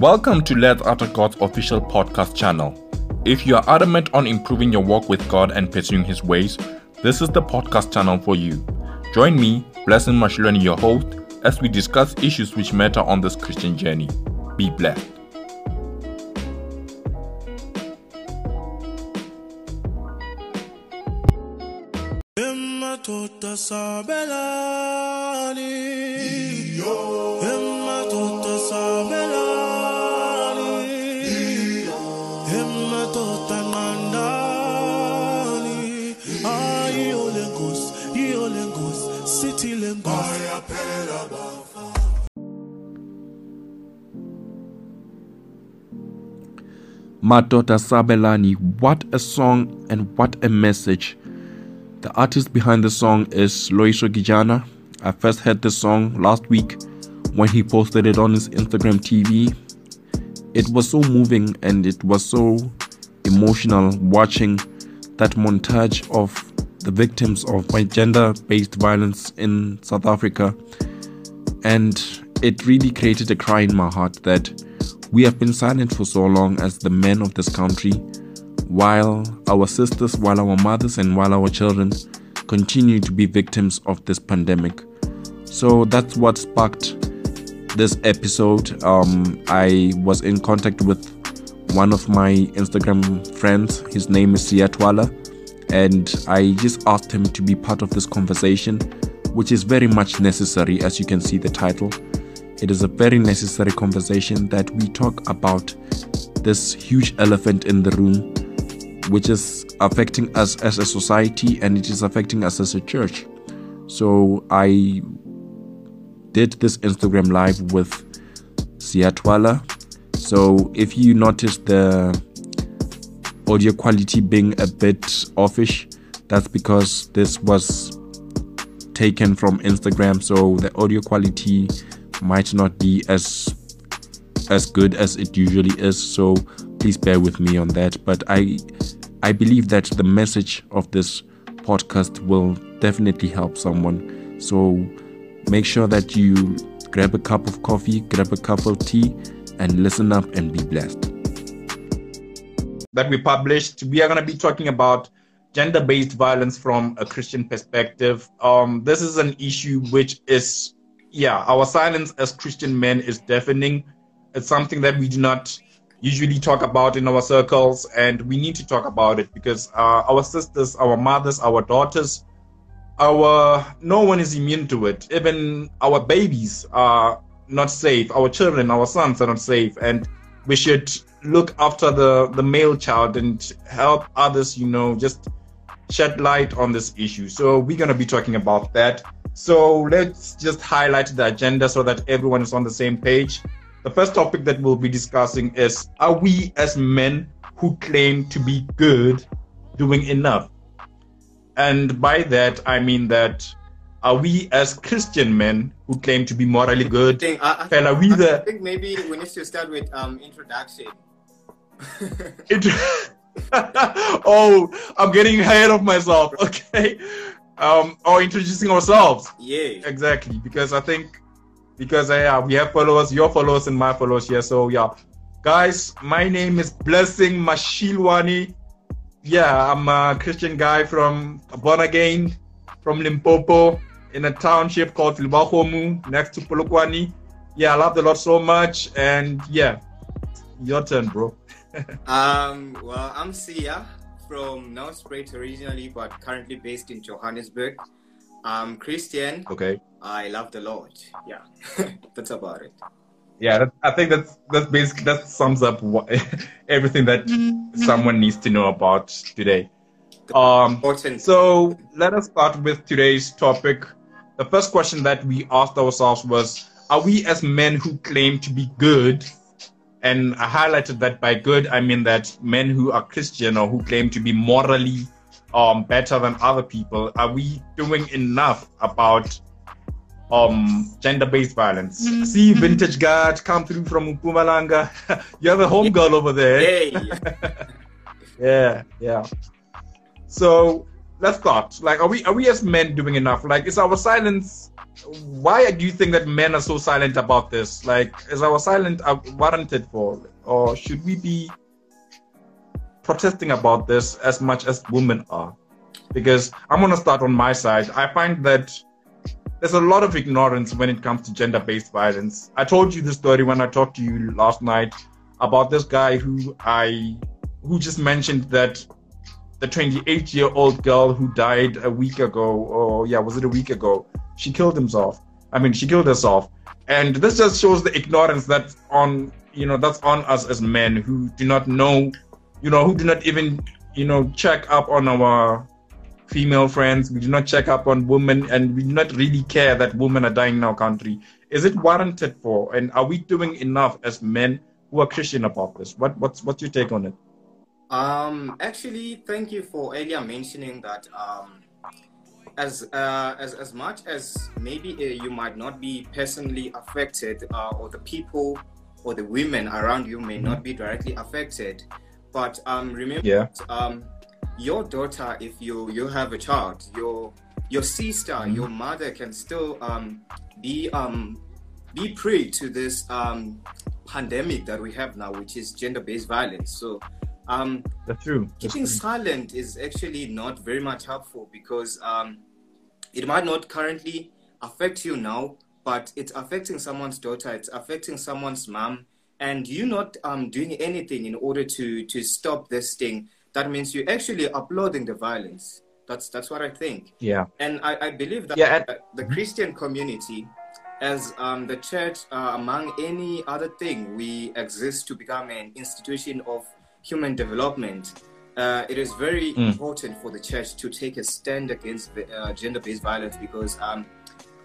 Welcome to Let's Utter God's official podcast channel. If you are adamant on improving your walk with God and pursuing His ways, this is the podcast channel for you. Join me, Blessing Mashulani, your host, as we discuss issues which matter on this Christian journey. Be blessed. Madoda Sabelani, what a song and what a message. The artist behind the song is Loyiso Gijana. I first heard the song last week when he posted it on his Instagram TV. It was so moving and it was so emotional watching that montage of the victims of gender based violence in South Africa. And it really created a cry in my heart that we have been silent for so long as the men of this country, while our sisters, while our mothers, and while our children continue to be victims of this pandemic. So that's what sparked this episode. Um, I was in contact with one of my Instagram friends. His name is Siatwala, and I just asked him to be part of this conversation, which is very much necessary, as you can see the title. It is a very necessary conversation that we talk about this huge elephant in the room, which is affecting us as a society and it is affecting us as a church. So I did this Instagram live with Siatwala. So if you notice the audio quality being a bit offish, that's because this was taken from Instagram. So the audio quality might not be as as good as it usually is so please bear with me on that. But i i believe that the message of this podcast will definitely help someone. So make sure that you grab a cup of coffee grab a cup of tea and listen up and be blessed. That we published we are going to be talking about gender-based violence from a christian perspective. Um, this is an issue which is yeah, our silence as Christian men is deafening. It's something that we do not usually talk about in our circles, and we need to talk about it because uh, our sisters, our mothers, our daughters, our no one is immune to it. Even our babies are not safe. Our children, our sons are not safe, and we should look after the the male child and help others. You know, just shed light on this issue. So we're gonna be talking about that. So let's just highlight the agenda so that everyone is on the same page. The first topic that we'll be discussing is Are we as men who claim to be good doing enough? And by that, I mean that are we as Christian men who claim to be morally good? I think, I, fella, we I the... think maybe we need to start with um introduction. it... oh, I'm getting ahead of myself. Okay um, or introducing ourselves. Yeah. Exactly. Because I think, because uh, yeah, we have followers, your followers and my followers here. So yeah, guys, my name is Blessing Mashilwani. Yeah, I'm a Christian guy from born again from Limpopo in a township called Filbahomu next to Polokwane. Yeah, I love the Lord so much. And yeah, your turn, bro. um, well, I'm Sia from North Nelspruit originally, but currently based in Johannesburg. I'm Christian. Okay. I love the Lord. Yeah, that's about it. Yeah, that, I think that's that's basically that sums up what, everything that someone needs to know about today. Um, so let us start with today's topic. The first question that we asked ourselves was: Are we as men who claim to be good and I highlighted that by good, I mean that men who are Christian or who claim to be morally um, better than other people, are we doing enough about um, gender-based violence? Mm-hmm. See, vintage guard come through from Mpumalanga. you have a home girl over there. Hey. yeah, yeah. So let's start. Like, are we are we as men doing enough? Like, is our silence? Why do you think that men are so silent about this? Like, is our silence uh, warranted for, or should we be protesting about this as much as women are? Because I'm gonna start on my side. I find that there's a lot of ignorance when it comes to gender-based violence. I told you the story when I talked to you last night about this guy who I who just mentioned that the 28 year old girl who died a week ago, or yeah, was it a week ago? She killed himself. I mean, she killed herself. And this just shows the ignorance that's on, you know, that's on us as men who do not know, you know, who do not even, you know, check up on our female friends. We do not check up on women, and we do not really care that women are dying in our country. Is it warranted for? And are we doing enough as men who are Christian about this? What what's what's your take on it? Um, actually, thank you for earlier mentioning that. Um, as uh, as as much as maybe uh, you might not be personally affected, uh, or the people or the women around you may not be directly affected, but um, remember, yeah. um, your daughter, if you you have a child, your your sister, mm-hmm. your mother can still um, be um, be prey to this um, pandemic that we have now, which is gender-based violence. So um, That's true. That's keeping true. silent is actually not very much helpful because um, it might not currently affect you now, but it's affecting someone's daughter, it's affecting someone's mom, and you're not um, doing anything in order to to stop this thing. That means you're actually uploading the violence. That's that's what I think. Yeah. And I, I believe that yeah, and- the Christian community as um, the church, uh, among any other thing, we exist to become an institution of human development, uh, it is very mm. important for the church to take a stand against uh, gender-based violence because um,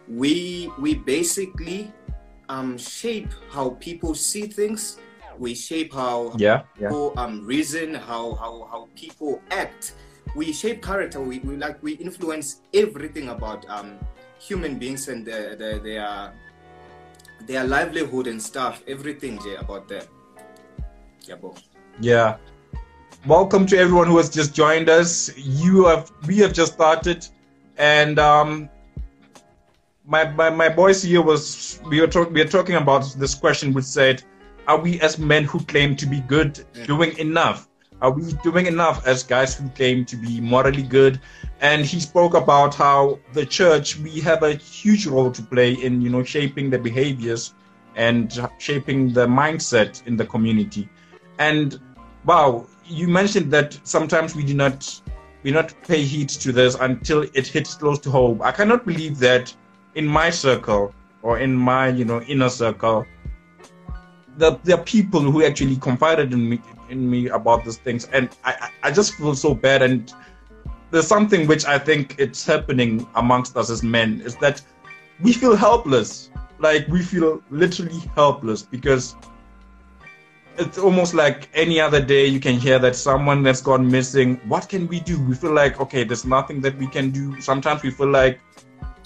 we we basically um, shape how people see things. We shape how yeah, yeah. people um, reason, how, how how people act. We shape character. We, we like we influence everything about um, human beings and their their their, their livelihood and stuff. Everything Jay, about them. Yeah, both. Yeah. Welcome to everyone who has just joined us. You have we have just started, and um, my my my voice here was we were talking we are talking about this question which said, are we as men who claim to be good doing enough? Are we doing enough as guys who claim to be morally good? And he spoke about how the church we have a huge role to play in you know shaping the behaviors and shaping the mindset in the community. And wow, you mentioned that sometimes we do not we not pay heed to this until it hits close to home. I cannot believe that in my circle or in my you know inner circle, the there are people who actually confided in me in me about these things, and I I just feel so bad. And there's something which I think it's happening amongst us as men is that we feel helpless. Like we feel literally helpless because it's almost like any other day you can hear that someone that's gone missing. What can we do? We feel like okay there's nothing that we can do. Sometimes we feel like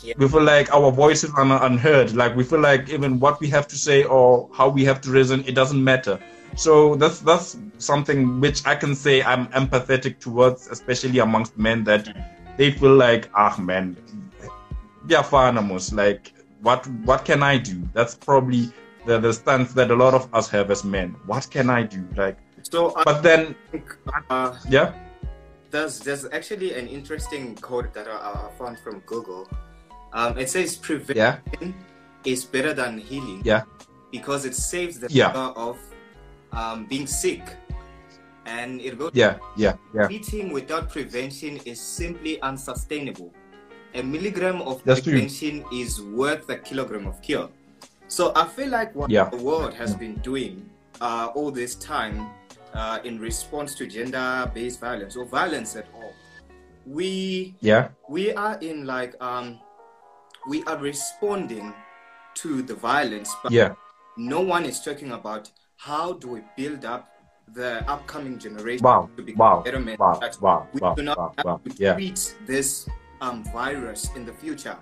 yeah. we feel like our voices are unheard. Like we feel like even what we have to say or how we have to reason it doesn't matter. So that's that's something which i can say i'm empathetic towards especially amongst men that they feel like ah man yeah farnamos like what what can i do? That's probably the, the stance that a lot of us have as men. What can I do? Like, so, but then, uh, yeah. There's there's actually an interesting quote that I, I found from Google. Um, it says prevention yeah. is better than healing. Yeah. Because it saves the yeah. of um, being sick. And it goes. Yeah, yeah, yeah. Eating without prevention is simply unsustainable. A milligram of That's prevention true. is worth a kilogram of cure. So I feel like what yeah. the world has been doing uh, all this time uh, in response to gender-based violence or violence at all, we yeah we are in like um we are responding to the violence, but yeah. no one is talking about how do we build up the upcoming generation wow. to become wow. better men. Wow. Wow. We wow. do not wow. have to Yeah. treat this um, virus in the future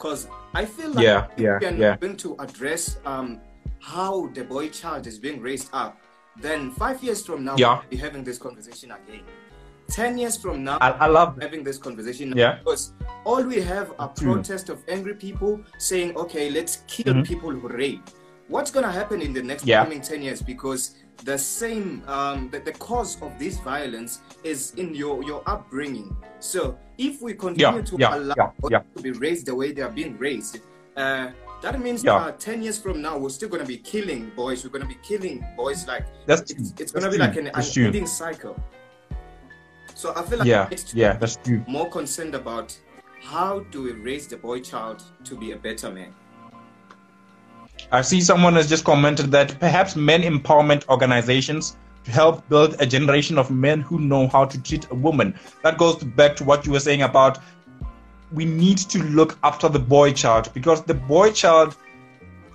because I feel like Yeah, if yeah, we are yeah. going to address um, how the boy child is being raised up, then five years from now, Yeah. we'll be having this conversation again. 10 years from now, I, I love having this conversation. Yeah. Because all we have are protests of angry people saying, okay, let's kill mm-hmm. people who rape. What's going to happen in the next yeah. coming 10 years? Because the same, um, the, the cause of this violence is in your, your upbringing. So if we continue yeah, to yeah, allow yeah, to be raised the way they are being raised, uh, that means yeah. uh, 10 years from now, we're still going to be killing boys. We're going to be killing boys. Like, that's it's, it's going to be like an unending cycle. So I feel like yeah, yeah, that's true. More concerned about how do we raise the boy child to be a better man. I see someone has just commented that perhaps men empowerment organizations to help build a generation of men who know how to treat a woman. That goes back to what you were saying about we need to look after the boy child because the boy child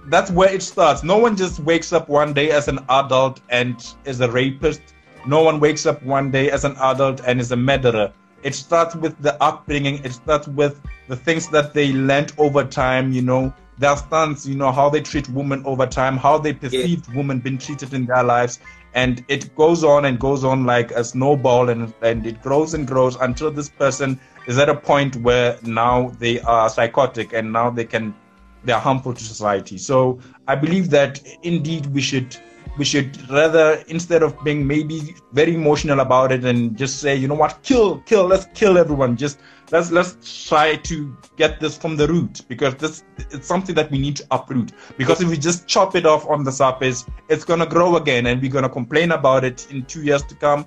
that's where it starts. No one just wakes up one day as an adult and is a rapist. No one wakes up one day as an adult and is a murderer. It starts with the upbringing. It starts with the things that they learned over time, you know, their stance, you know, how they treat women over time, how they perceived yeah. women being treated in their lives. And it goes on and goes on like a snowball and, and it grows and grows until this person is at a point where now they are psychotic and now they can they're harmful to society. So I believe that indeed we should we should rather instead of being maybe very emotional about it and just say you know what kill kill let's kill everyone. Just let's let's try to get this from the root because this it's something that we need to uproot. Because if we just chop it off on the surface it's going to grow again and we're going to complain about it in two years to come.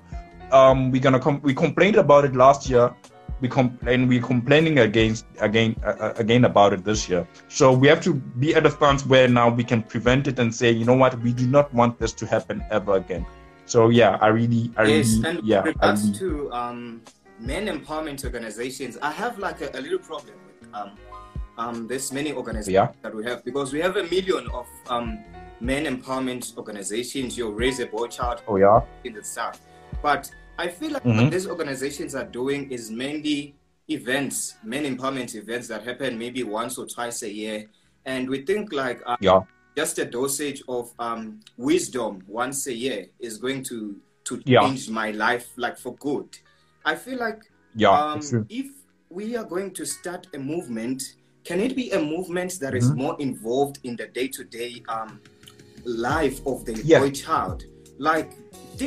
Um, we're going to com- we complained about it last year we complain we're complaining against again uh, again about it this year. So we have to be at a stance where now we can prevent it and say you know what? We do not want this to happen ever again. So yeah i really i yes, really and yeah regards really, to um men empowerment organizations i have like a, a little problem with um um this many organizations yeah. that we have because we have a million of um men empowerment organizations. Your raise a boy child oh yeah. in the south. But I feel like mm-hmm. what these organizations are doing is mainly events, men empowerment events that happen maybe once or twice a year. And we think like uh, yeah. just a dosage of um, wisdom once a year is going to, to yeah. change my life like for good. I feel like yeah, um, if we are going to start a movement, can it be a movement that mm-hmm. is more involved in the day-to-day um, life of the yeah. boy child? Like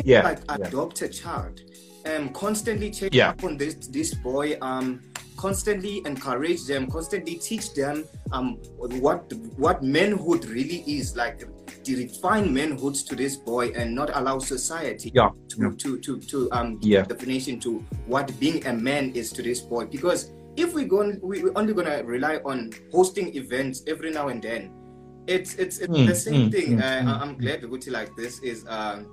yeah, like adopt yeah. a child um constantly check yeah. up on this this boy um constantly encourage them constantly teach them um what what manhood really is like define manhood to this boy and not allow society yeah. to, yeah. to to to um yeah. definition to what being a man is to this boy because if we go we, we're only gonna rely on hosting events every now and then it's it's, it's mm, the same mm, thing mm, uh, i'm glad Guti like this is um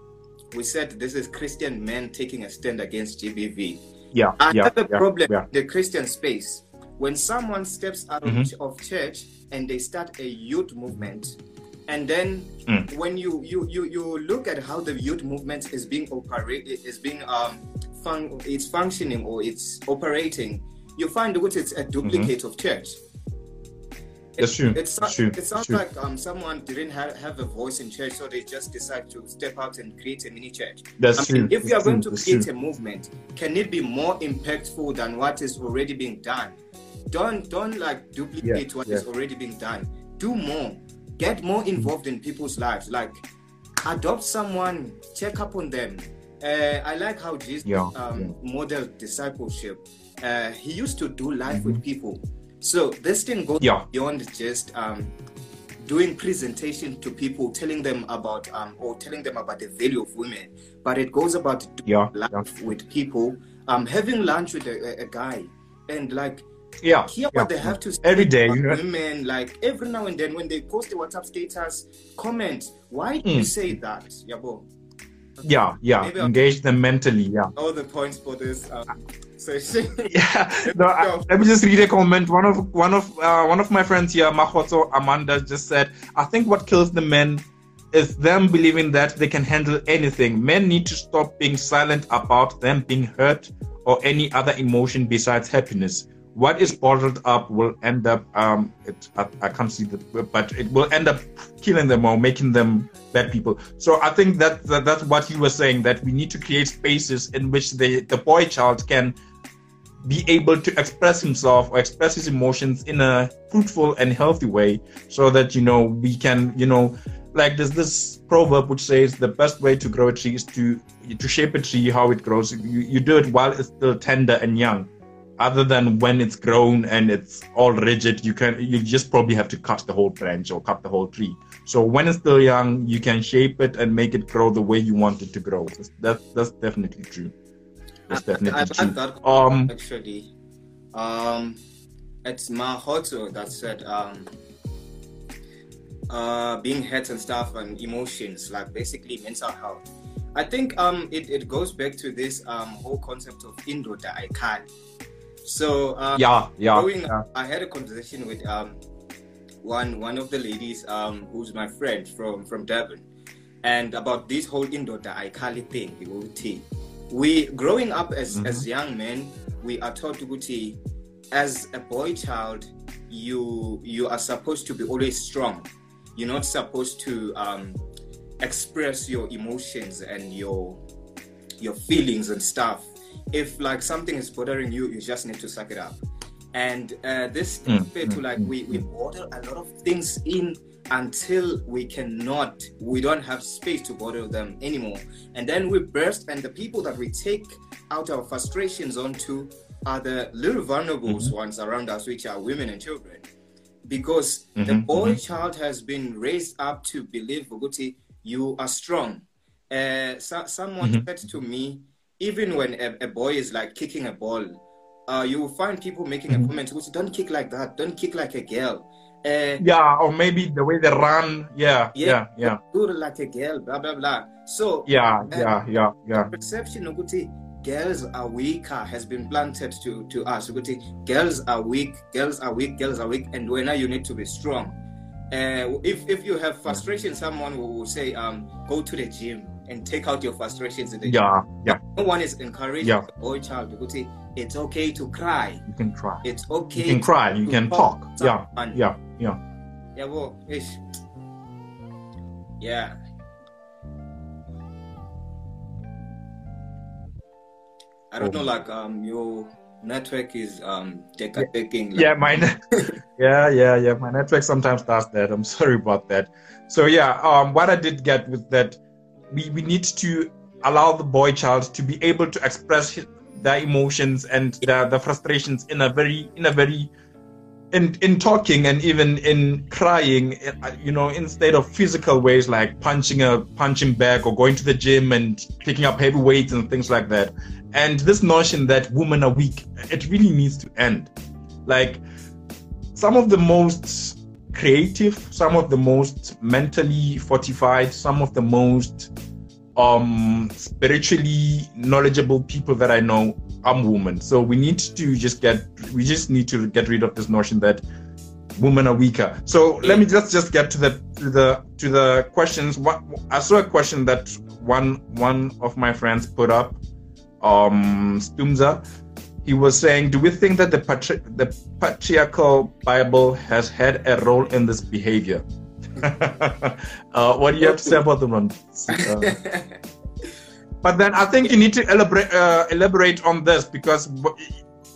we said this is Christian men taking a stand against GBV. Yeah. Another yeah, problem yeah. the Christian space when someone steps out mm-hmm. of, church and they start a youth movement, and then mm. when you, you you you look at how the youth movement is being operated is being um fun it's functioning or it's operating, you find that it's a duplicate mm-hmm. of church that's true. It's, That's true. It sounds true. like um, someone didn't have, have a voice in church, so they just decide to step out and create a mini church. That's I true. Mean, if we are going true. to create a movement, can it be more impactful than what is already being done? Don't don't like duplicate yeah, what yeah. is already being done. Do more. Get more involved in people's lives. Like adopt someone, check up on them. Uh, I like how Jesus yeah, um, modeled discipleship. Uh, he used to do life mm-hmm. with people so this thing goes yeah. beyond just um, doing presentation to people, telling them about um, or telling them about the value of women, but it goes about doing yeah, life yeah. with people, um, having lunch with a, a, guy, and like yeah, hear yeah, what they have to say every day. You know? Women like every now and then when they post the WhatsApp status, comment. Why do mm. you say that, Yabo? Yeah, yeah. Maybe Engage I'll... them mentally. Yeah. All the points for this. Um, yeah. No, I, let me just read a comment. One of one of uh, one of my friends here, Mahoto Amanda, just said, "I think what kills the men is them believing that they can handle anything. Men need to stop being silent about them being hurt or any other emotion besides happiness. what is bottled up will end up um it I, I, can't see that but it will end up killing them or making them bad people so i think that, that that's what you were saying that we need to create spaces in which the the boy child can be able to express himself or express his emotions in a fruitful and healthy way so that you know we can you know like there's this proverb which says the best way to grow a tree is to to shape a tree how it grows. You, you do it while it's still tender and young. Other than when it's grown and it's all rigid you can you just probably have to cut the whole branch or cut the whole tree. So when it's still young you can shape it and make it grow the way you want it to grow. That's that's definitely true that's definitely I, true. that um actually. Um it's Mahoto that said um uh being hurt and stuff and emotions like basically mental health. I think um it, it goes back to this um whole concept of indoda aikali so um, yeah, yeah, growing yeah. I had a conversation with um, one one of the ladies um, who's my friend from from Durban, and about this whole indoda aikali thing. We growing up as mm-hmm. as young men, we are taught to as a boy child, you you are supposed to be always strong. You're not supposed to um, express your emotions and your your feelings and stuff if like something is bothering you, you just need to suck it up. And uh, this mm, mm, to like mm, we, we bottle a lot of things in until we cannot, we don't have space to bottle them anymore. And then we burst, and the people that we take out our frustrations onto are the little vulnerable mm-hmm. ones around us, which are women and children. Because mm-hmm, the boy mm-hmm. child has been raised up to believe, Vuguti, you are strong. Uh, so, someone mm-hmm. said to me, even when a, a boy is like kicking a ball, uh, you will find people making mm-hmm. a comment which don't kick like that, don't kick like a girl. Uh, yeah, or maybe the way they run. Yeah, yeah, yeah. Do like a girl, blah blah blah. So yeah, uh, yeah, yeah, yeah. perception of girls are weaker has been planted to to us. Girls are weak, girls are weak, girls are weak, and when you need to be strong. Uh, if if you have frustration, someone will say, um, go to the gym and take out your frustrations in the yeah yeah no one is encouraging yeah. a boy child to say it's okay to cry you can cry it's okay you can cry you can talk, talk. yeah yeah yeah yeah well ish. yeah I don't know, like um, your network is um taking. Like... Yeah, mine. yeah, yeah, yeah. My network sometimes does that. I'm sorry about that. So yeah, um, what I did get was that we, we need to allow the boy child to be able to express their emotions and their, the frustrations in a very in a very in in talking and even in crying uh, you know instead of physical ways like punching a punching bag or going to the gym and picking up heavy weights and things like that. And this notion that women are weak it really needs to end. Like some of the most creative, some of the most mentally fortified, some of the most um, spiritually knowledgeable people that I know are women. So we need to just get, we just need to get rid of this notion that women are weaker. So let me just just get to the to the to the questions. What I saw a question that one one of my friends put up, um, Stumza he was saying, do we think that the, patri- the patriarchal Bible has had a role in this behavior? uh, what do you have to say about the one? Uh, but then I think you need to elaborate, uh, elaborate on this because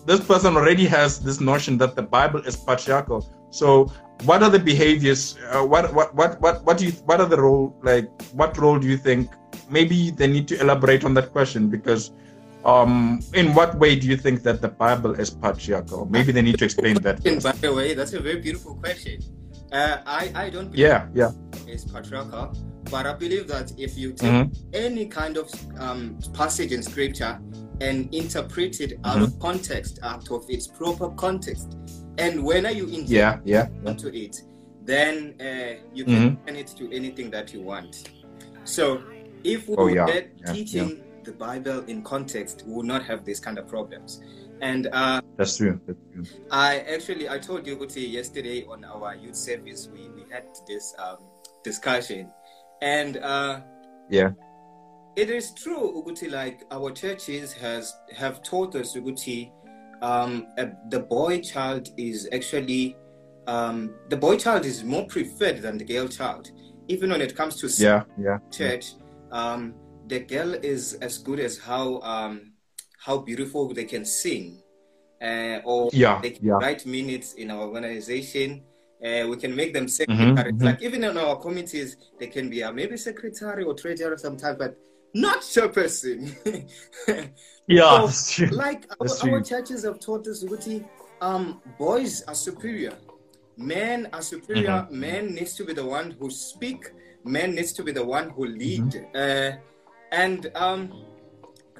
this person already has this notion that the Bible is patriarchal. So, what are the behaviors? Uh, what, what, what, what, what do you? What are the role? Like, what role do you think? Maybe they need to elaborate on that question because um, in what way do you think that the Bible is patriarchal? Maybe they need to explain that. By the way, that's a very beautiful question. Uh, I, I don't believe yeah, yeah. it's patriarchal, but I believe that if you take mm-hmm. any kind of um, passage in scripture and interpret it out mm-hmm. of context, out of its proper context, and when are you inject yeah, yeah, yeah. it, then uh, you can mm-hmm. turn it to anything that you want. So if we oh, yeah. yeah, teaching the Bible in context, we will not have these kind of problems. And uh, that's true. That's true. I actually I told you Guti yesterday on our youth service we, we had this um, discussion, and uh, yeah, it is true Uguti. Like our churches has have taught us Uguti um, the boy child is actually um, the boy child is more preferred than the girl child. Even when it comes to yeah, yeah, church, um, the girl is as good as how um, how beautiful they can sing, uh, or yeah, they can yeah. write minutes in our organization. Uh, we can make them secretary. Mm-hmm, like mm-hmm. even in our committees, they can be a maybe secretary or treasurer sometimes, but not chairperson. yeah, so, like our, our, churches have taught us, Guti, um, boys are superior. Men are superior. Mm-hmm. Men needs to be the one who speak. Men needs to be the one who lead. Mm-hmm. Uh, and um,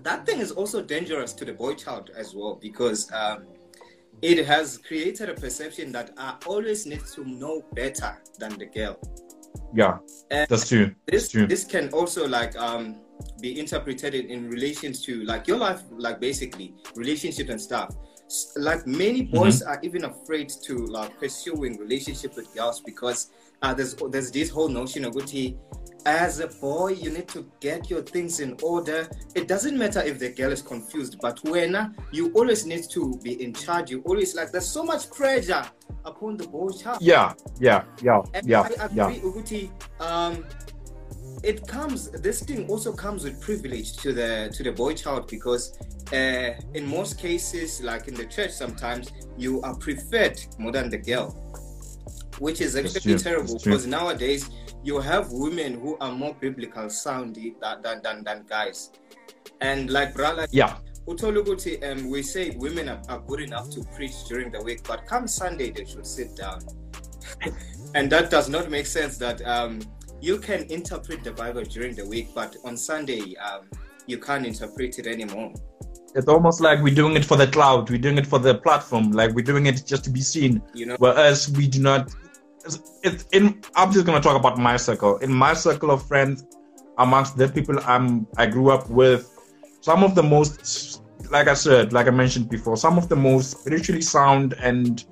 that thing is also dangerous to the boy child as well because um, it has created a perception that I always need to know better than the girl. Yeah, and that's true. This that's true. this can also like um, be interpreted in, relations to like your life, like basically relationship and stuff. Like many mm-hmm. boys mm-hmm. are even afraid to like pursuing relationship with girls because uh, there's there's this whole notion of Guti, as a boy, you need to get your things in order. It doesn't matter if the girl is confused, but when you always need to be in charge, you always like there's so much pressure upon the boy child. Yeah, yeah, yeah, and yeah. I agree, yeah. Uguti. Um, it comes. This thing also comes with privilege to the to the boy child because uh, in most cases, like in the church, sometimes you are preferred more than the girl, which is actually terrible because nowadays you have women who are more biblical sound than, than, than, than guys. And like brother, yeah. Utoluguti, um, we say women are, are, good enough to preach during the week, but come Sunday they should sit down. and that does not make sense that um, you can interpret the Bible during the week, but on Sunday um, you can't interpret it anymore. It's almost like we're doing it for the cloud, we're doing it for the platform, like we're doing it just to be seen. You know, whereas we do not it's in i'm just going to talk about my circle. In my circle of friends amongst the people i'm i grew up with some of the most like i said like i mentioned before some of the most spiritually sound and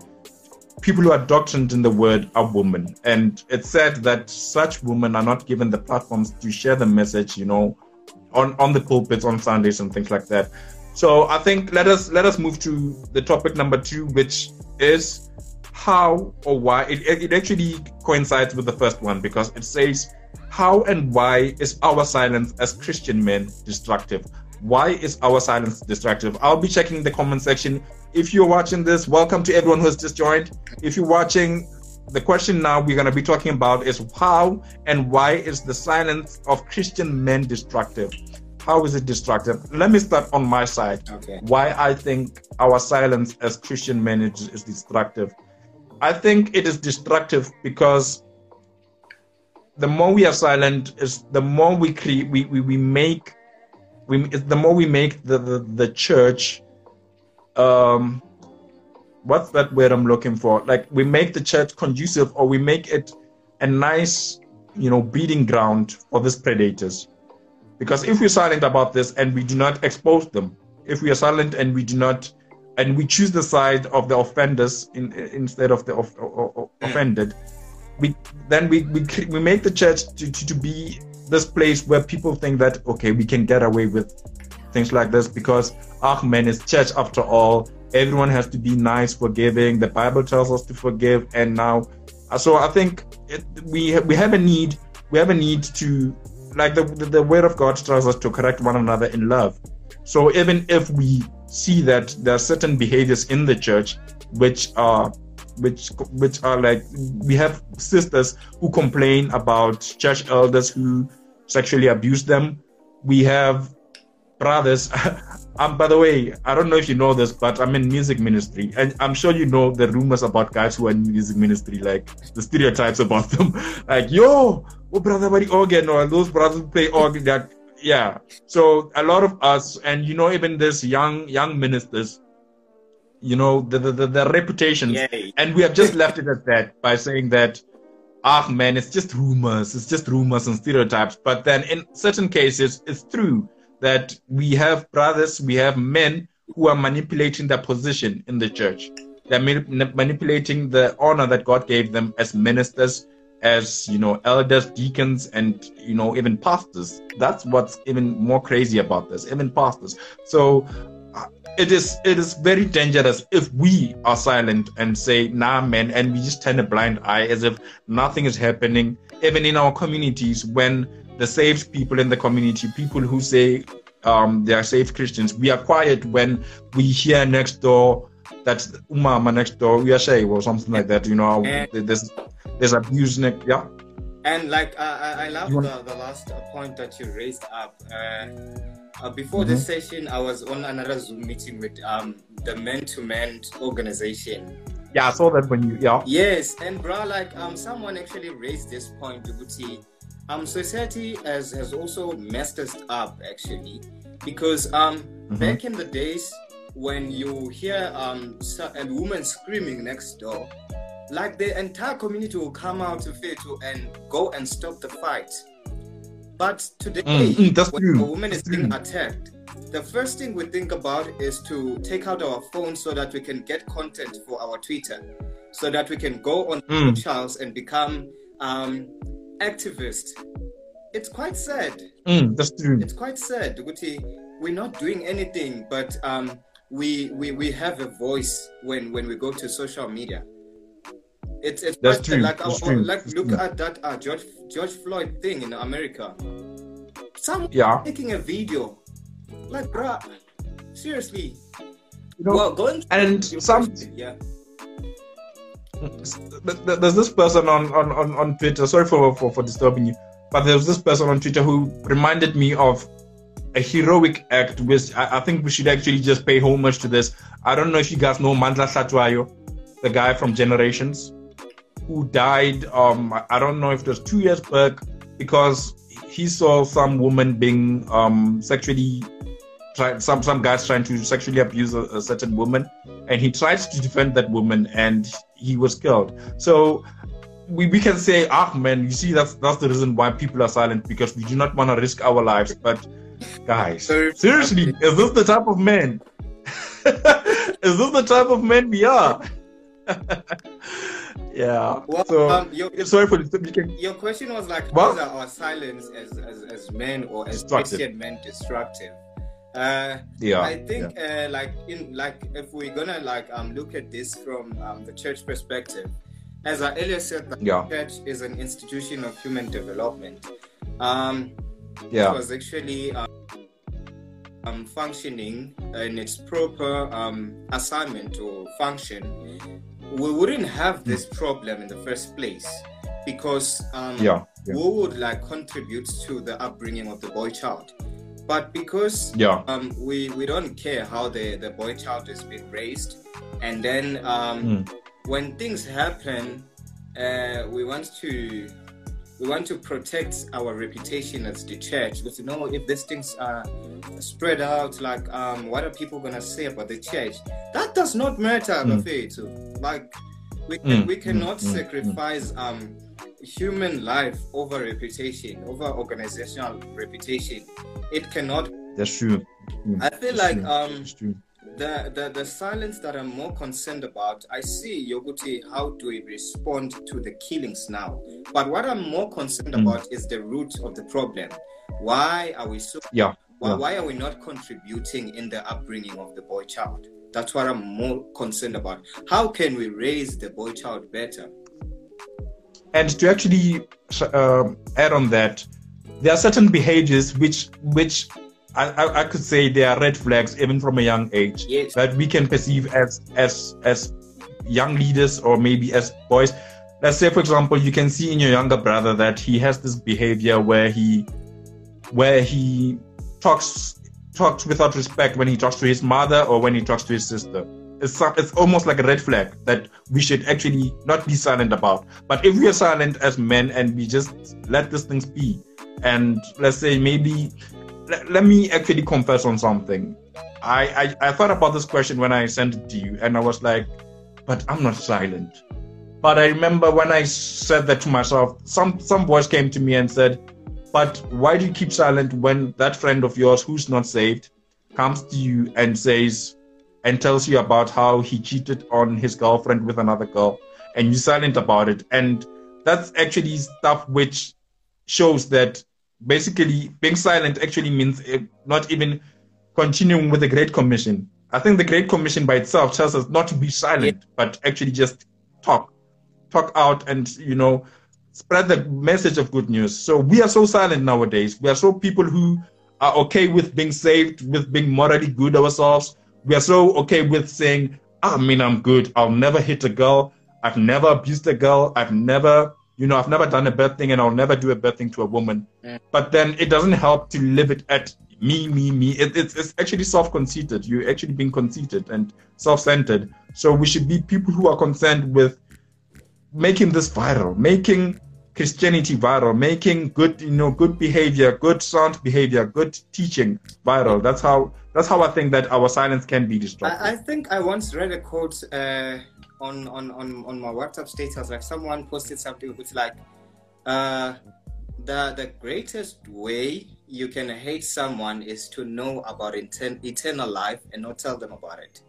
people who are doctrined in the word are women. And it's said that such women are not given the platforms to share the message you know on on the pulpits on sundays and things like that. So i think let us let us move to the topic number two which is how or why it, it actually coincides with the first one because it says how and why is our silence as christian men destructive? Why is our silence destructive? I'll be checking the comment section. If you're watching this welcome to everyone who's just joined. If you're watching the question now we're going to be talking about is how and why is the silence of christian men destructive? How is it destructive? Let me start on my side. Okay. why i think our silence as christian men is, is destructive I think it is destructive because the more we are silent is the more we create we, we, we make we the more we make the, the, the church um what's that word I'm looking for? Like we make the church conducive or we make it a nice, you know, breeding ground for these predators. Because if we're silent about this and we do not expose them, if we are silent and we do not and we choose the side of the offenders in, instead of the of, of, of offended, we then we, we we make the church to, to, to be this place where people think that okay we can get away with things like this because ah man it's church after all. Everyone has to be nice forgiving. The bible tells us to forgive. And now uh, so i think it, we we have a need we have a need to like the, the the word of god tells us to correct one another in love. So even if we see that there are certain behaviors in the church which are which which are like we have sisters who complain about church elders who sexually abuse them. We have brothers. Um by the way i don't know if you know this but i'm in music ministry and i'm sure you know the rumors about guys who are in music ministry like the stereotypes about them. Like yo oh brother buddy organ? Or those brothers who play organ that yeah. So a lot of us and you know even this young young ministers you know the the, the, the reputations. Yay. and we have just left it at that by saying that ah man it's just rumors. It's just rumors and stereotypes. But then in certain cases it's true that we have brothers we have men who are manipulating their position in the church. They're manipulating the honor that god gave them as ministers as you know elders deacons and you know even pastors. That's what's even more crazy about this even pastors. So it is it is very dangerous if we are silent and say nah man and we just turn a blind eye as if nothing is happening. Even in our communities when the saved people in the community people who say um, they are saved christians we are quiet when we hear next door that umama next door we are shy or something like that you know there's there's abuse next yeah and like i i love the, the last point that you raised up uh, uh, before mm-hmm. this session, I was on another Zoom meeting with um, the Men to Men organization. Yeah, I saw that when you yeah. Yes, and bro, like um, someone actually raised this point, Uguti. Um, society has has also messed us up actually, because um, mm-hmm. back in the days when you hear um a woman screaming next door, like the entire community will come out to fit and go and stop the fight but today, mm, mm when true. a woman is being attacked, the first thing we think about is to take out our phone so that we can get content for our Twitter, so that we can go on mm. Charles and become um, activists. It's quite sad. Mm, that's true. It's quite sad. We're not doing anything, but um, we, we we have a voice when when we go to social media. It's it's That's true. like That's true. like look at that uh, George George Floyd thing in America. Someone yeah. making a video, like bruh, seriously. You know, well, going and some question, yeah. There's this person on, on, on, on Twitter. Sorry for, for, for disturbing you, but there's this person on Twitter who reminded me of a heroic act, which I, I, think we should actually just pay homage to this. I don't know if you guys know Mandla Hlatshwayo, the guy from Generations who died. Um, I don't know if it was two years back because he saw some woman being um, sexually tried some some guys trying to sexually abuse a, a, certain woman and he tried to defend that woman and he was killed. So we, we can say ah man you see that's that's the reason why people are silent because we do not want to risk our lives but guys seriously is this the type of man? Is this the type of man we are yeah. Well, so, um, your, sorry for the Your question was like, how is our silence as, as, as men or as Christian men destructive? Uh, yeah. I think yeah. Uh, like in like if we're gonna like um look at this from um, the church perspective, as I earlier said, the yeah. church is an institution of human development. Um, yeah. It was actually. Um, um, functioning in its proper um, assignment or function we wouldn't have this problem in the first place because um, yeah, yeah. we would like contribute to the upbringing of the boy child. But because yeah. um, we, we don't care how the, the boy child is being raised, and then um, mm. when things happen, uh, we want to we want to protect our reputation as the church because you know if these things are spread out like um, what are people gonna say about the church? That does not matter mm. like we, can, mm. we cannot mm. sacrifice um, human life over reputation over organizational reputation. It cannot that's true. I feel that's like um the, the, the silence that I'm more concerned about, I see Yoguti, how do we respond to the killings now? But what I'm more concerned mm. about is the root of the problem. Why are we so? Yeah. Why, yeah. why are we not contributing in the upbringing of the boy child? That's what I'm more concerned about. How can we raise the boy child better? And to actually uh, add on that, there are certain behaviors which which I, I, could say they are red flags even from a young age yes. that we can perceive as as as young leaders or maybe as boys. Let's say, for example, you can see in your younger brother that he has this behavior where he where he talks talks without respect when he talks to his mother or when he talks to his sister. It's, it's almost like a red flag that we should actually not be silent about. But if we are silent as men and we just let these things be, and let's say maybe let, let me actually confess on something. I, I, I thought about this question when I sent it to you, and I was like, but I'm not silent. But I remember when I said that to myself, some some voice came to me and said, "But why do you keep silent when that friend of yours who's not saved comes to you and says and tells you about how he cheated on his girlfriend with another girl, and you're silent about it?" And that's actually stuff which shows that basically being silent actually means uh, not even continuing with the Great Commission. I think the Great Commission by itself tells us not to be silent, yeah. but actually just talk, talk out, and you know, spread the message of good news. So we are so silent nowadays. We are so people who are okay with being saved, with being morally good ourselves. We are so okay with saying, I mean, I'm good. I'll never hit a girl. I've never abused a girl. I've never, you know, I've never done a bad thing and I'll never do a bad thing to a woman. Mm. But then it doesn't help to live it at me, me, me. It, it's, it's actually self conceited. You're actually being conceited and self centered. So we should be people who are concerned with making this viral, making Christianity viral, making good, you know, good behavior, good sound behavior, good teaching viral. That's how that's how I think that our silence can be destroyed. I, I think I once read a quote uh, on, on on on my WhatsApp status. Like someone posted something which like, uh, the the greatest way you can hate someone is to know about eternal life and not tell them about it.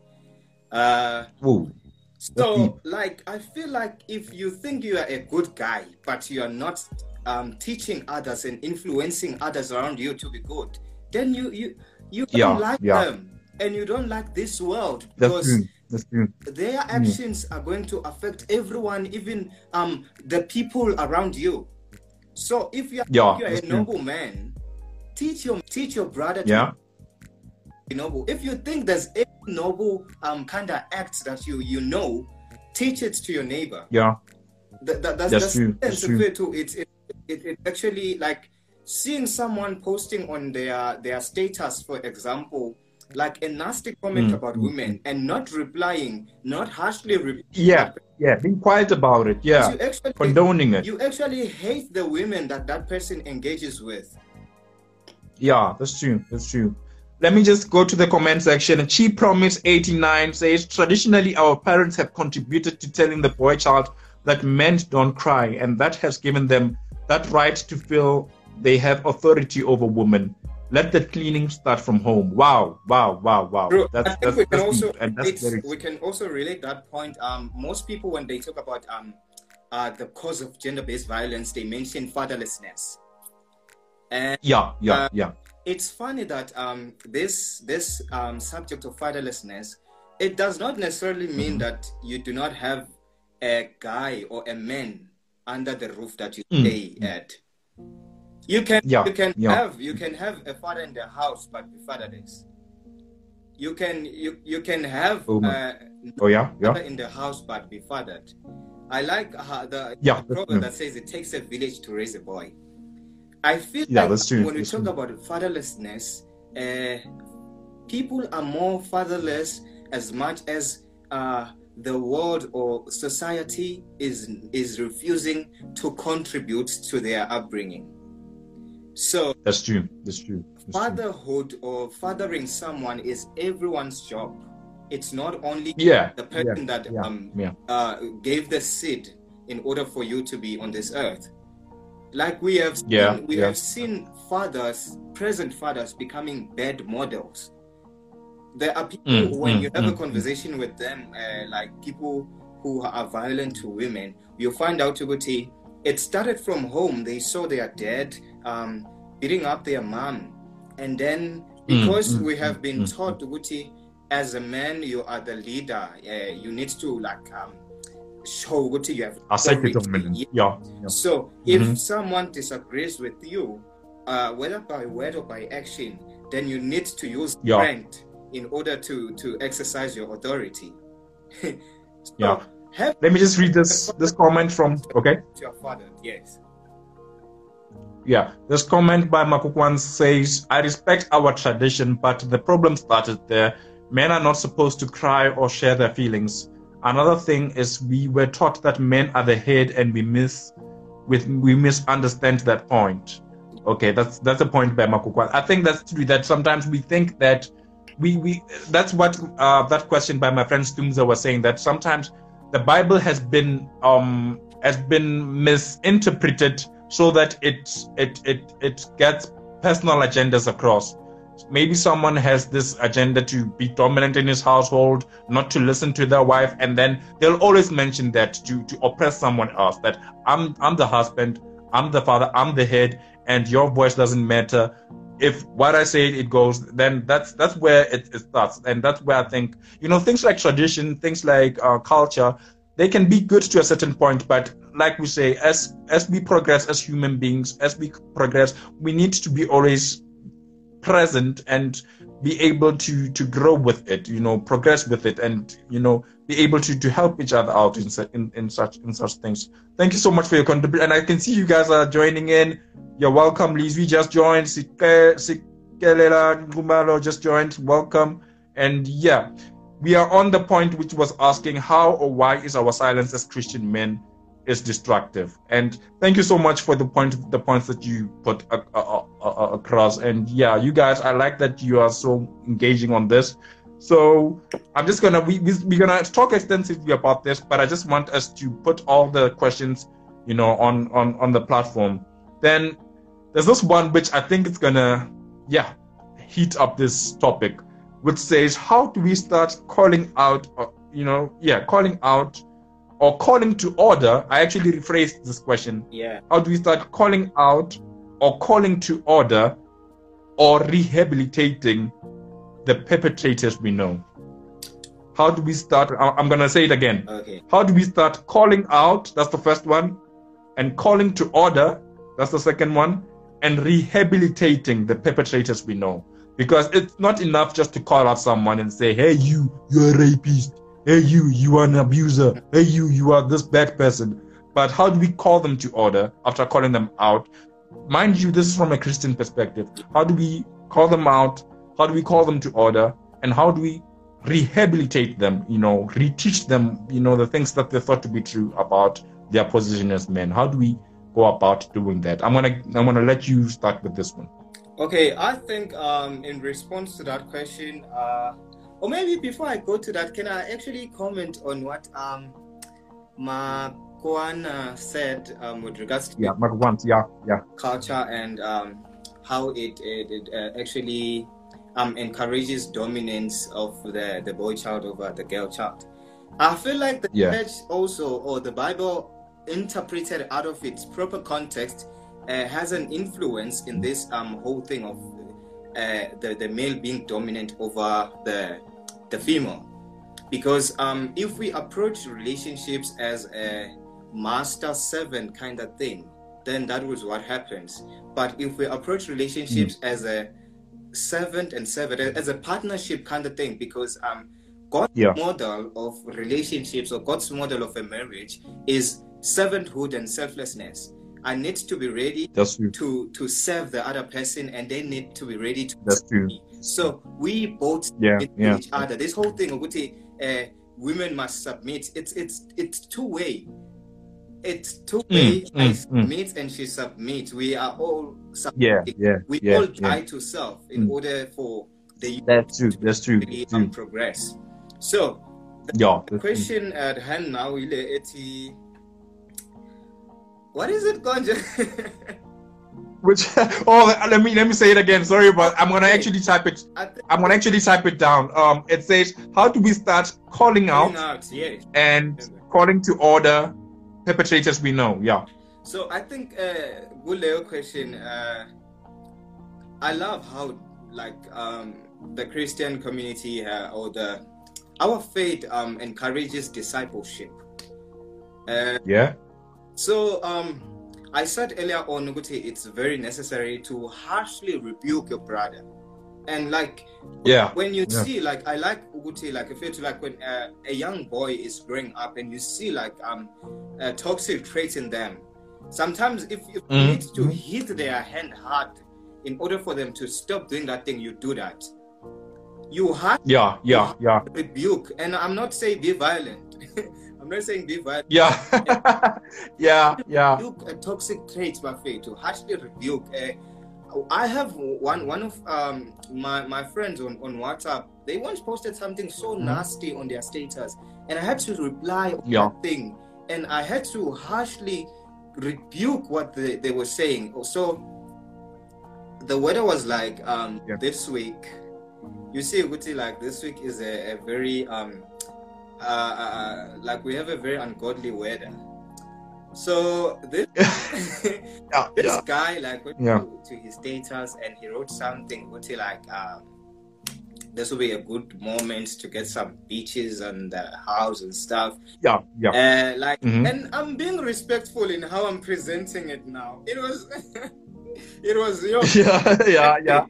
Uh, Ooh. So, like, I feel like if you think you are a good guy, but you are not um, teaching others and influencing others around you to be good, then you you you don't like yeah. them, and you don't like this world because. Their actions mm. are going to affect everyone, even um the people around you. So, if you are, yeah, you're a noble true. man, teach your teach your brother. yeah noble. If you think there's any noble um kind of acts that you you know, teach it to your neighbor. Yeah. That, that, that's, that's, that's true. That's true. Too. It's it, it, it actually like seeing someone posting on their their status, for example, like a nasty comment mm. about women and not replying, not harshly replying. Yeah, yeah, being quiet about it. Yeah, actually, condoning it. You actually hate the women that that person engages with. Yeah, that's true. That's true. Let me just go to the comment section. She Promise 89 says traditionally our parents have contributed to telling the boy child that men don't cry, and that has given them that right to feel they have authority over women. Let the cleaning start from home. Wow, wow, wow, wow. That's, that's, we can also we can also relate that point. Um, most people when they talk about um, uh, the cause of gender-based violence, they mention fatherlessness. And, yeah, yeah, uh, yeah it's funny that um, this this um, subject of fatherlessness it does not necessarily mean mm-hmm. that you do not have a guy or a man under the roof that you mm-hmm. stay mm-hmm. at. You can yeah, you can yeah. have you can have a father in the house but be fatherless. You can you you can have oh, uh, oh yeah yeah in the house but be fathered. I like uh, the, yeah, the proverb that says it takes a village to raise a boy. I feel yeah, like that's true. when we talk true. about fatherlessness, uh, people are more fatherless as much as uh, the world or society is is refusing to contribute to their upbringing. So that's true. That's true. That's fatherhood true. or fathering someone is everyone's job. It's not only yeah, the person yeah, that yeah, um, yeah. Uh, gave the seed in order for you to be on this earth like we have seen, yeah, we have seen fathers present fathers becoming bad models there are people mm, when mm, you have mm, a conversation with them uh, like people who are violent to women you find out Uguti, it started from home they saw their dad um, beating up their mom and then mm, because mm, we have been mm, taught Uguti, as a man you are the leader uh, you need to like um, show what you have yeah. yeah. so if mm-hmm. someone disagrees with you uh, whether by word or by action then you need to use yeah. strength in order to to exercise your authority so yeah let me just read this this comment from okay your father yes yeah this comment by makukwan says i respect our tradition but the problem started there men are not supposed to cry or share their feelings Another thing is we were taught that men are the head, and we miss with we misunderstand that point. Okay, that's that's a point by Makukwa. I think that's true. That sometimes we think that we we that's what uh, that question by my friend Stumza was saying that sometimes the Bible has been um has been misinterpreted so that it it it it gets personal agendas across maybe someone has this agenda to be dominant in his household, not to listen to their wife, and then they'll always mention that to, to oppress someone else. That I'm I'm the husband, I'm the father, I'm the head, and your voice doesn't matter. if what I say it goes, then that's that's where it, it, starts, and that's where I think you know things like tradition, things like uh, culture, they can be good to a certain point, but like we say, as as we progress as human beings, as we progress, we need to be always present and be able to to grow with it, you know, progress with it, and you know, be able to to help each other out in in, in such in such things. Thank you so much for your contribution, and I can see you guys are joining in. You're welcome, Liz. We just joined. Sikelela Ngumalo just joined. Welcome, and yeah, we are on the point which was asking how or why is our silence as Christian men is destructive. And thank you so much for the point, the points that you put across. And yeah, you guys, I like that you are so engaging on this. So I'm just gonna we we're gonna talk extensively about this, but I just want us to put all the questions, you know, on on on the platform. Then there's this one which I think is gonna, yeah, heat up this topic, which says how do we start calling out, uh, you know, yeah, calling out or calling to order, I actually rephrased this question. Yeah. How do we start calling out or calling to order or rehabilitating the perpetrators we know? How do we start? I'm going to say it again. Okay. How do we start calling out? That's the first one. And calling to order. That's the second one. And rehabilitating the perpetrators we know. Because it's not enough just to call out someone and say, hey, you, you're a rapist. Hey you you are an abuser. Hey you you are this bad person. But how do we call them to order after calling them out? Mind you this is from a christian perspective. How do we call them out? How do we call them to order? And how do we rehabilitate them you know reteach them you know the things that they thought to be true about their position as men? How do we go about doing that? I'm gonna i'm gonna let you start with this one okay i think um in response to that question uh or maybe before I go to that, can I actually comment on what um Makwana said um, with regards to yeah, Makwan, yeah, yeah, culture and um, how it, it, it uh, actually um, encourages dominance of the, the boy child over the girl child. I feel like the yeah. church also, or the Bible interpreted out of its proper context, uh, has an influence in this um, whole thing of uh, the, the male being dominant over the the female. Because um, if we approach relationships as a master servant kind of thing, then that was what happens. But if we approach relationships mm. as a servant and servant, as a partnership kind of thing, because um, God's yeah. model of relationships or God's model of a marriage is servanthood and selflessness. I need to be ready to to serve the other person, and they need to be ready to That's true. Me. So we both yeah, yeah. each other. This whole thing of uh, women must submit. It's it's it's two way. It's two way. Mm, I mm, submit mm. and she submits. We are all yeah, yeah. We yeah, all die yeah. to self in mm. order for the that's true. That's true. Really, um, progress. So the yeah, question true. at hand now is what is it, Gonja? Which oh let me let me say it again. Sorry, but I'm gonna actually type it. I'm gonna actually type it down. Um, it says how do we start calling out, out yes. and calling to order perpetrators we know. Yeah. So I think uh, good little question. Uh, I love how like um, the Christian community uh, or the our faith um, encourages discipleship. Uh, yeah. So um I said earlier on, Nguti, it's very necessary to harshly rebuke your brother. And like, yeah, when you yeah. see, like, I like Uguti, like, if it's like when uh, a young boy is growing up and you see like um uh, toxic traits in them, sometimes if you mm-hmm. need to hit their hand hard in order for them to stop doing that thing, you do that. You have yeah, yeah, yeah. Rebuke, and I'm not saying be violent. I'm not saying be violent. Yeah, yeah, yeah. Rebuke a toxic trait, my faith, to harshly rebuke. Uh, I have one one of um, my my friends on, on WhatsApp. They once posted something so mm. nasty on their status, and I had to reply on yeah. that thing, and I had to harshly rebuke what they, they were saying. So the weather was like um, yeah. this week. You see, Guti, like this week is a, a very um, uh, uh, uh, like we have a very ungodly weather. So this yeah, this yeah. guy like went yeah. to, to, his status and he wrote something which he like um, this will be a good moment to get some beaches and the house and stuff. Yeah, yeah. Uh, like, mm-hmm. and I'm being respectful in how I'm presenting it now. It was, it was, you know, yeah, yeah, yeah.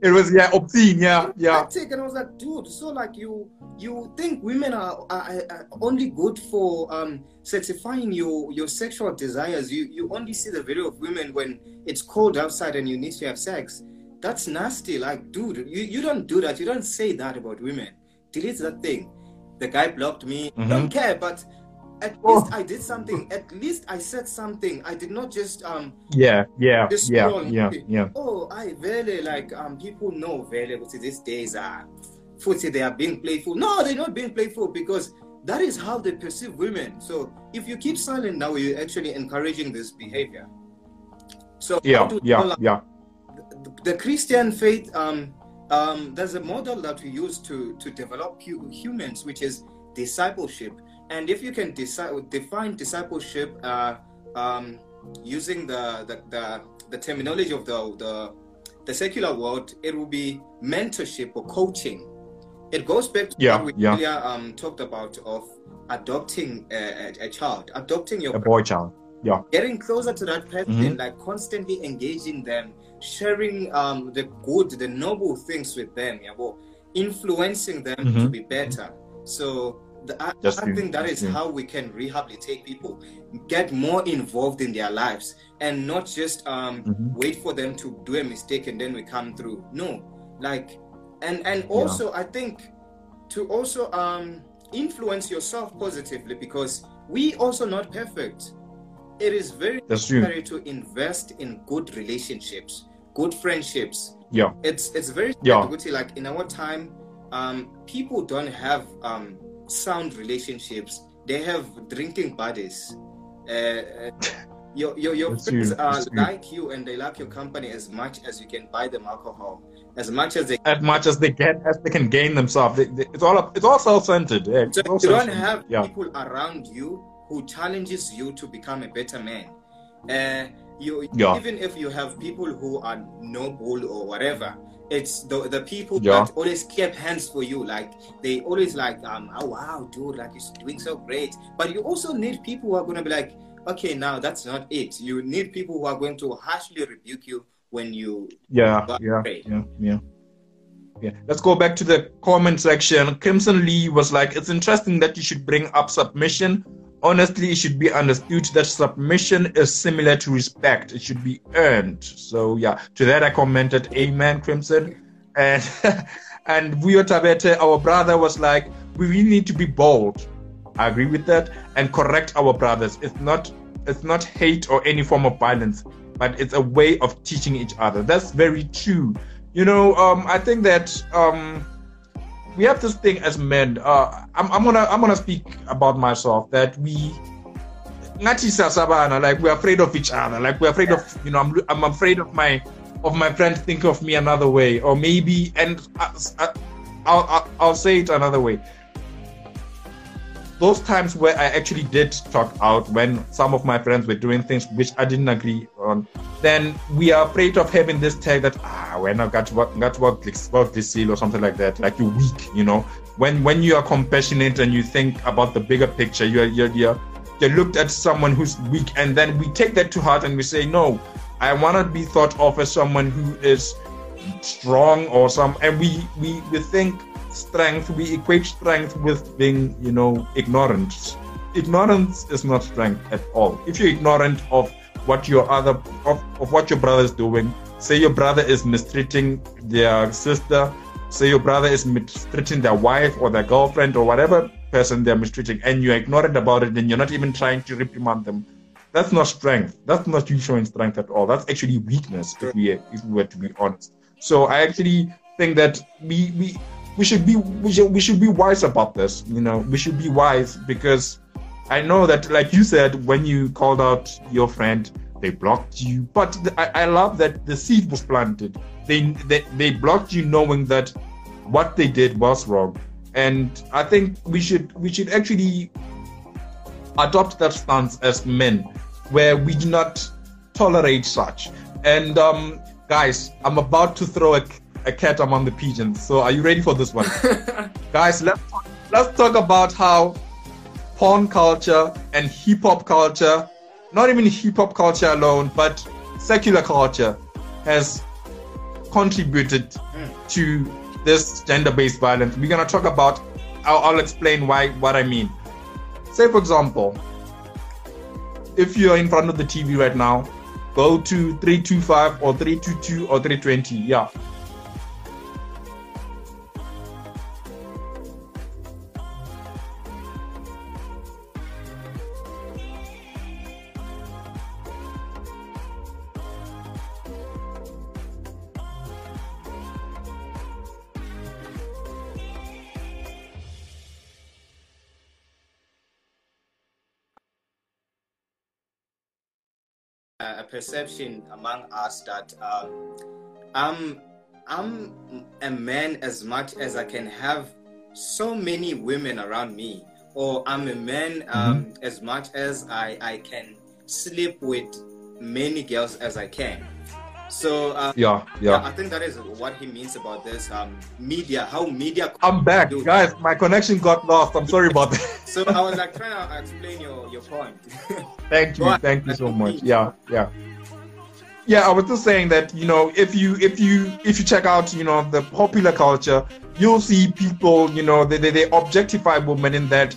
It was yeah obscene, yeah, yeah. And I was like, dude, so like you, you think women are, are, are only good for um satisfying your your sexual desires? You you only see the video of women when it's cold outside and you need to have sex that's nasty. Like, dude, you, you don't do that. You don't say that about women. Delete that thing. The guy blocked me. Mm-hmm. Don't care, but at oh. least I did something. At least I said something. I did not just um yeah yeah just yeah yeah yeah. Oh, I really like um people know very well these days are uh, they are being playful. No, they're not being playful because that is how they perceive women. So if you keep silent now, you're actually encouraging this behavior. So yeah yeah yeah the Christian faith, um, um, there's a model that we use to, to develop humans, which is discipleship. And if you can deci- define discipleship uh, um, using the, the, the, the, terminology of the, the, the secular world, it will be mentorship or coaching. It goes back to yeah, what we yeah. earlier um, talked about of adopting a, a, a child, adopting your a boy child. Yeah. Getting closer to that person, mm-hmm. like constantly engaging them sharing um, the good, the noble things with them, yeah, well, influencing them mm-hmm. to be better. So I, I think that is how we can rehabilitate people, get more involved in their lives, and not just um, mm-hmm. wait for them to do a mistake and then we come through. No, like, and and also yeah. I think to also um, influence yourself positively because we also not perfect. It is very That's necessary to invest in good relationships good friendships. Yeah. It's it's very yeah. like in our time, um, people don't have um, sound relationships. They have drinking buddies. Uh, uh your your, your friends you. are like you and they like your company as much as you can buy them alcohol. As much as they as much as they get as they can gain themselves. They, they, it's all it's all self centered. Yeah, so you don't have yeah. people around you who challenges you to become a better man. Uh, you yeah. even if you have people who are noble or whatever it's the the people yeah. that always keep hands for you like they always like um oh wow dude like you're doing so great. But you also need people who are going to be like okay now that's not it. You need people who are going to harshly rebuke you when you yeah yeah, yeah yeah. Yeah let's go back to the comment section. Crimson lee was like it's interesting that you should bring up submission honestly, it should be understood that submission is similar to respect. It should be earned. So yeah, to that I commented, Amen, Crimson. And and Vuyo Tabete, our brother, was like, we really need to be bold. I agree with that and correct our brothers. It's not it's not hate or any form of violence, but it's a way of teaching each other. That's very true. You know, um, I think that um, we have this thing as men. Uh, I'm, I'm gonna I'm gonna speak about myself that we like we're afraid of each other. Like we're afraid of you know I'm I'm afraid of my of my friends think of me another way or maybe and I, I, I'll, I'll I'll say it another way those times where I actually did talk out when some of my friends were doing things which I didn't agree on, then we are afraid of having this tag that ah when I got what got what this seal or something like that, like you're weak, you know. When when you are compassionate and you think about the bigger picture, you're you're you're, you're looked at someone who's weak, and then we take that to heart and we say no, I want to be thought of as someone who is strong or some, and we we we think strength, we equate strength with being, you know, ignorant. Ignorance is not strength at all. If you're ignorant of what your other of, of what your brother is doing, say your brother is mistreating their sister, say your brother is mistreating their wife or their girlfriend or whatever person they're mistreating, and you're ignorant about it, and you're not even trying to reprimand them. That's not strength. That's not you showing strength at all. That's actually weakness, if we if we were to be honest. So I actually think that we we we should be we should we should be wise about this. You know, we should be wise because I know that, like you said, when you called out your friend, they blocked you. But I, I love that the seed was planted. They, they they blocked you knowing that what they did was wrong. And I think we should we should actually adopt that stance as men where we do not tolerate such. And um, guys, I'm about to throw a, a cat among the pigeons. So are you ready for this one? guys, let's let's talk about how porn culture and hip hop culture, not even hip hop culture alone, but secular culture has contributed mm. to this gender-based violence. We're gonna talk about. I'll, I'll explain why what I mean. Say, for example, if you're in front of the TV right now, go to 325 or 322 or 320. Yeah, perception among us that um, I'm I'm a man as much as I can have so many women around me, or I'm a man um, mm-hmm. as much as I, I can sleep with many girls as I can. So um, yeah, yeah, I think that is what he means about this um, media. How media. I'm back, guys. My connection got lost. I'm sorry about that. so I was like trying to explain your your point. thank you, thank you so much. Yeah, yeah, yeah. I was just saying that you know if you if you if you check out you know the popular culture, you'll see people you know they they, they objectify women in that.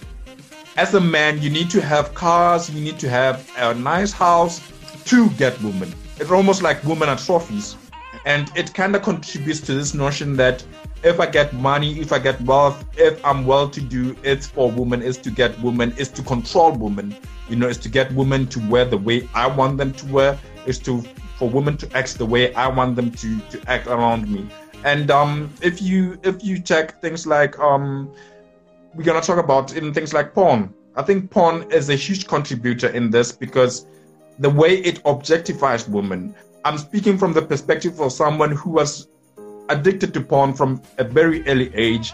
As a man, you need to have cars, you need to have a nice house to get women it's almost like women are trophies. And it kind of contributes to this notion that if I get money, if I get wealth, if I'm well to do, it's for women, is to get women, is to control women. You know, is to get women to wear the way I want them to wear, is to for women to act the way I want them to to act around me. And um, if you if you check things like um, we're gonna talk about in things like porn. I think porn is a huge contributor in this because the way it objectifies women. I'm speaking from the perspective of someone who was addicted to porn from a very early age.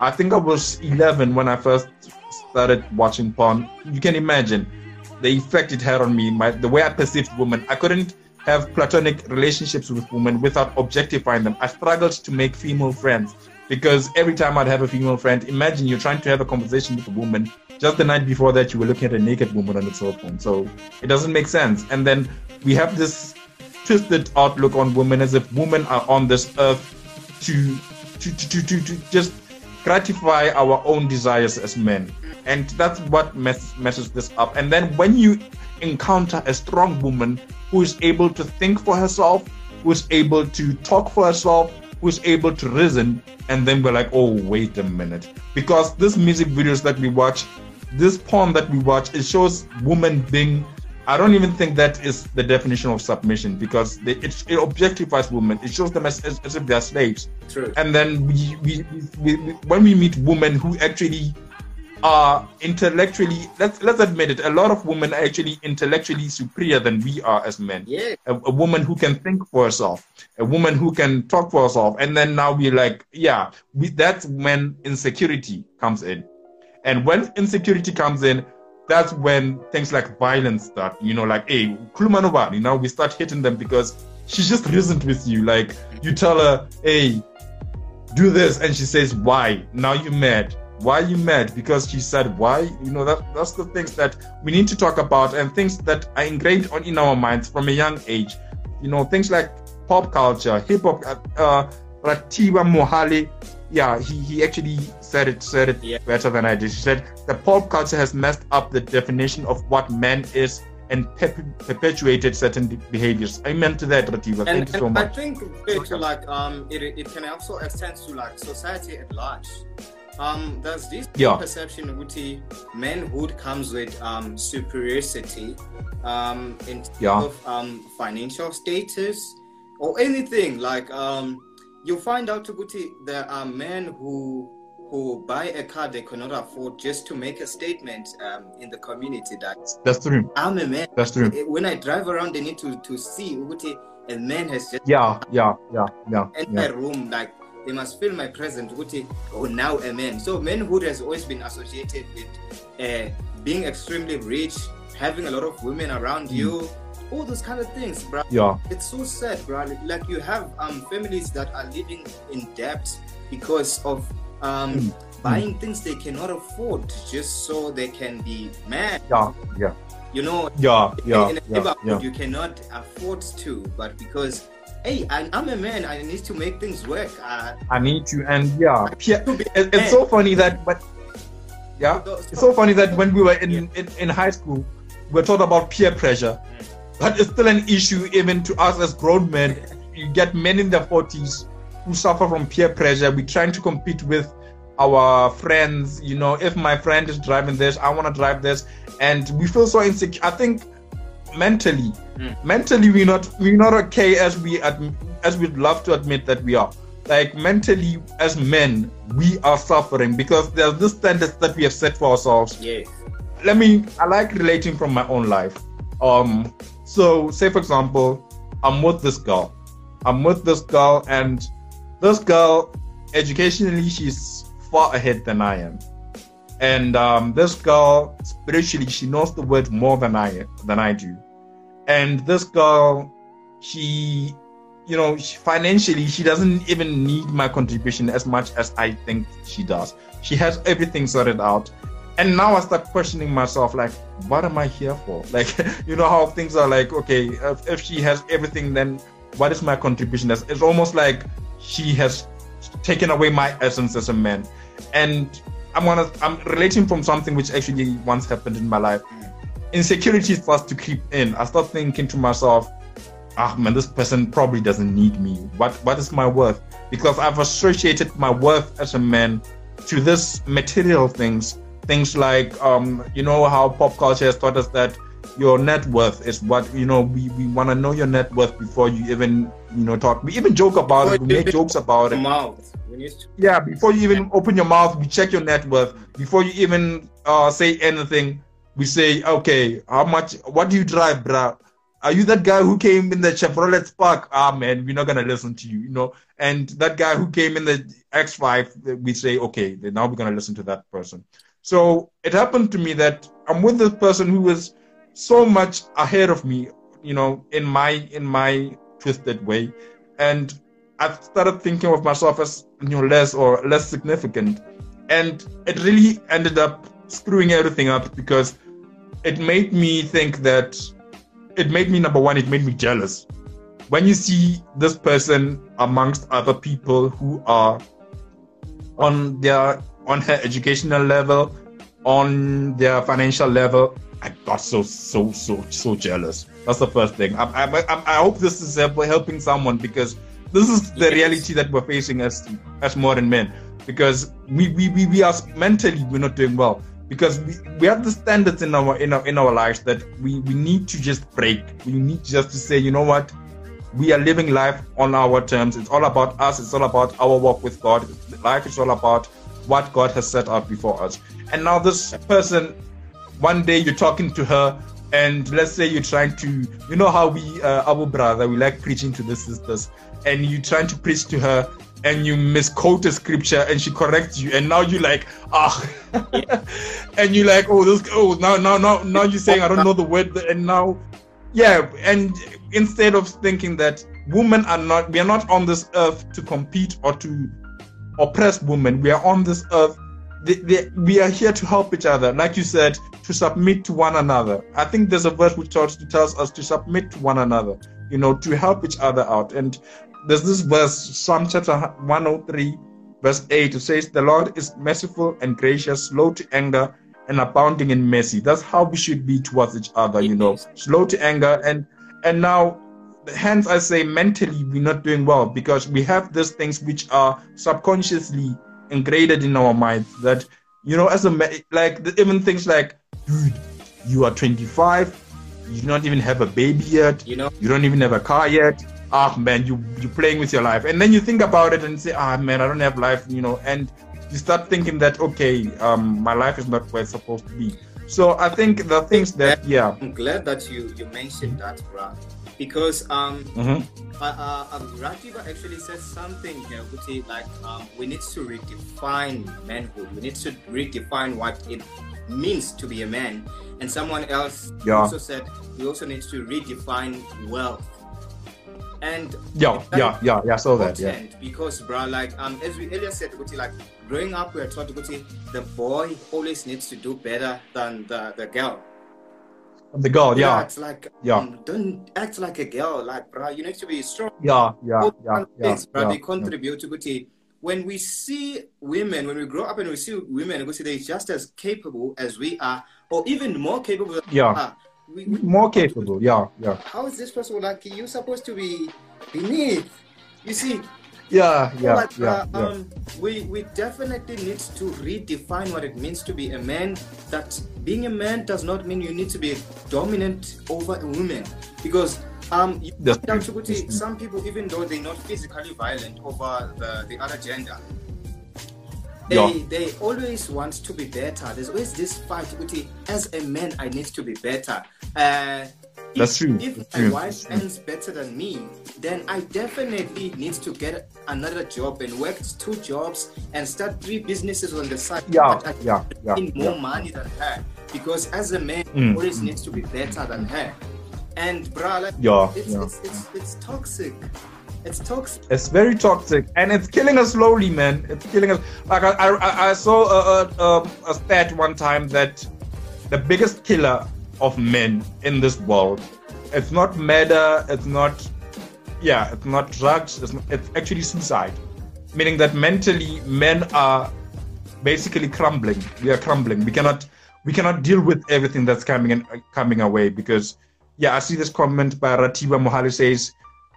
I think I was 11 when I first started watching porn. You can imagine the effect it had on me, my, the way I perceived women. I couldn't have platonic relationships with women without objectifying them. I struggled to make female friends because every time I'd have a female friend, imagine you're trying to have a conversation with a woman just the night before that you were looking at a naked woman on the cell phone. So it doesn't make sense. And then we have this twisted outlook on women as if women are on this earth to to, to, to, to, just gratify our own desires as men. And that's what mess, messes this up. And then when you encounter a strong woman who is able to think for herself, who is able to talk for herself, who is able to reason, and then we're like, oh, wait a minute. Because these music videos that we watch this poem that we watch, it shows women being. I don't even think that is the definition of submission because they, it, it, objectifies women. It shows them as, as, as if they're slaves. True. And then we, we, we, we, when we meet women who actually are intellectually let's let's admit it a lot of women are actually intellectually superior than we are as men yeah a, a, woman who can think for herself a woman who can talk for herself and then now we're like yeah we, that's when insecurity comes in and when insecurity comes in, that's when things like violence start. You know, like, hey, Kulumanova, you know, we start hitting them because she just reasoned with you. Like, you tell her, hey, do this, and she says, why? Now you're mad. Why you mad? Because she said why? You know, that that's the things that we need to talk about and things that are ingrained on in our minds from a young age. You know, things like pop culture, hip hop, uh, Ratiba Mohale, yeah, he, he actually said it said it yeah. better than I did. He said the pop culture has messed up the definition of what man is and perpetuated certain behaviors. I meant to that, Ratiba. Thank and, you so much. I think to like um it, it can also extend to like society at large. Um, there's this yeah. perception Uti manhood comes with um superiority um in terms yeah. of um financial status or anything like um you find out Tuguti, there are men who who buy a car they cannot afford just to make a statement um, in the community that that's true. I'm a man. That's true. When I drive around, they need to to see Uguti, a man has just yeah yeah yeah yeah. In yeah. my room, like they must feel my presence. Uguti, oh now a man. So manhood has always been associated with uh, being extremely rich, having a lot of women around mm. you, all those kind of things, bro. Yeah. It's so sad, bro. Like you have um families that are living in debt because of um mm. buying mm. things they cannot afford just so they can be mad. Yeah, yeah. You know, yeah, yeah, in a yeah, yeah. you cannot afford to, but because hey, I, am a man. I need to make things work. Uh, I need to, and yeah, peer, it, it's so funny that, but yeah, it's so funny that when we were in, in, in high school, we are taught about peer pressure. That is still an issue even to us as grown men. You get men in their 40s who suffer from peer pressure. We're trying to compete with our friends. You know, if my friend is driving this, I want to drive this, and we feel so insecure. I think mentally, mm. mentally we're not we're not okay as we adm- as we'd love to admit that we are. Like mentally, as men, we are suffering because there's this standards that we have set for ourselves. Yeah. Let me. I like relating from my own life. Um. So, say for example, I'm with this girl. I'm with this girl, and this girl, educationally, she's far ahead than I am. And um, this girl, spiritually, she knows the word more than I than I do. And this girl, she, you know, she, financially, she doesn't even need my contribution as much as I think she does. She has everything sorted out. And now I start questioning myself, like, what am I here for? Like, you know how things are like, okay, if, if she has everything, then what is my contribution? It's almost like she has taken away my essence as a man. And I'm gonna I'm relating from something which actually once happened in my life. Insecurity starts to creep in. I start thinking to myself, ah man, this person probably doesn't need me. What what is my worth? Because I've associated my worth as a man to this material things. Things like um, you know how pop culture has taught us that your net worth is what you know we, we want to know your net worth before you even you know talk we even joke about it we make jokes about it mouth. yeah before you even open your mouth we check your net worth before you even uh, say anything we say okay how much what do you drive bruh are you that guy who came in the Chevrolet Spark? Ah, man, we're not gonna listen to you, you know. And that guy who came in the X5, we say, okay, now we're gonna listen to that person. So it happened to me that I'm with this person who was so much ahead of me, you know, in my in my twisted way, and I started thinking of myself as you know less or less significant, and it really ended up screwing everything up because it made me think that it made me number one, it made me jealous. When you see this person amongst other people who are on their on her educational level, on their financial level, I got so so so so jealous. That's the first thing. I I, I hope this is helping someone because this is the yes. reality that we're facing as as modern men. Because we we, we, we are mentally we're not doing well because we, we have the standards in our in our in our lives that we we need to just break. We need just to say, you know what, we are living life on our terms. It's all about us. It's all about our walk with God. Life is all about what God has set out before us. And now this person one day you're talking to her and let's say you're trying to you know how we uh, our brother we like preaching to the sisters and you're trying to preach to her and you misquote a scripture and she corrects you and now you're like ah and you're like oh this oh now now now now you're saying i don't know the word and now yeah and instead of thinking that women are not we are not on this earth to compete or to oppress women we are on this earth they, they, we are here to help each other like you said to submit to one another. I think there's a verse which tells, tells us to submit to one another, you know, to help each other out. And there's this verse, Psalm chapter 103, verse 8, it says, The Lord is merciful and gracious, slow to anger, and abounding in mercy. That's how we should be towards each other, you know, slow to anger. And and now hence I say mentally we're not doing well because we have these things which are subconsciously engraved in our minds that you know as a like even things like dude, you are 25, you don't even have a baby yet, you know, you don't even have a car yet. Ah, man, you you're playing with your life, and then you think about it and say, ah, man, I don't have life, you know, and you start thinking that okay, um, my life is not where it's supposed to be. So I think the things that yeah, I'm glad that you you mentioned that, bro, because um, mm-hmm. uh, uh, um, actually says something here, is like um, we need to redefine manhood. We need to redefine what it means to be a man. And someone else yeah. also said we also need to redefine wealth. And yeah, yeah, yeah, yeah, I saw that. Yeah. Because, bro, like um, as we earlier said, like growing up, we are taught the boy always needs to do better than the, the girl. The girl, yeah. yeah. Like, yeah. Um, don't act like a girl, like, bro. You need to be strong. Yeah, yeah, All yeah, things, yeah, bro, yeah, they contribute yeah. to when we see women, when we grow up and we see women, we see they're just as capable as we are, or even more capable. yeah. We, we, more capable. Yeah, yeah. How is this possible? Like you're supposed to be beneath. You see. Yeah, yeah, but, yeah, uh, um, We we definitely need to redefine what it means to be a man. That being a man does not mean you need to be dominant over a woman, because um, some people, even though they're not physically violent over the, the other gender, they, yeah. they always want to be better. There's always this fight, as a man, I need to be better. Uh, That's if, true. If That's my true. wife earns better than me, then I definitely need to get another job and work two jobs and start three businesses on the side. Yeah, yeah, yeah. more yeah. money than her because as a man, mm. always needs to be better than her. And bro, like, yeah, it's, yeah. It's, it's, it's toxic. It's toxic. It's very toxic, and it's killing us slowly, man. It's killing us. Like I, I, I saw a, a, a stat one time that the biggest killer of men in this world, it's not murder, it's not, yeah, it's not drugs, it's, not, it's actually suicide. Meaning that mentally, men are basically crumbling. We are crumbling. We cannot, we cannot deal with everything that's coming and coming away because yeah, I see this comment by Ratiba Mohale says,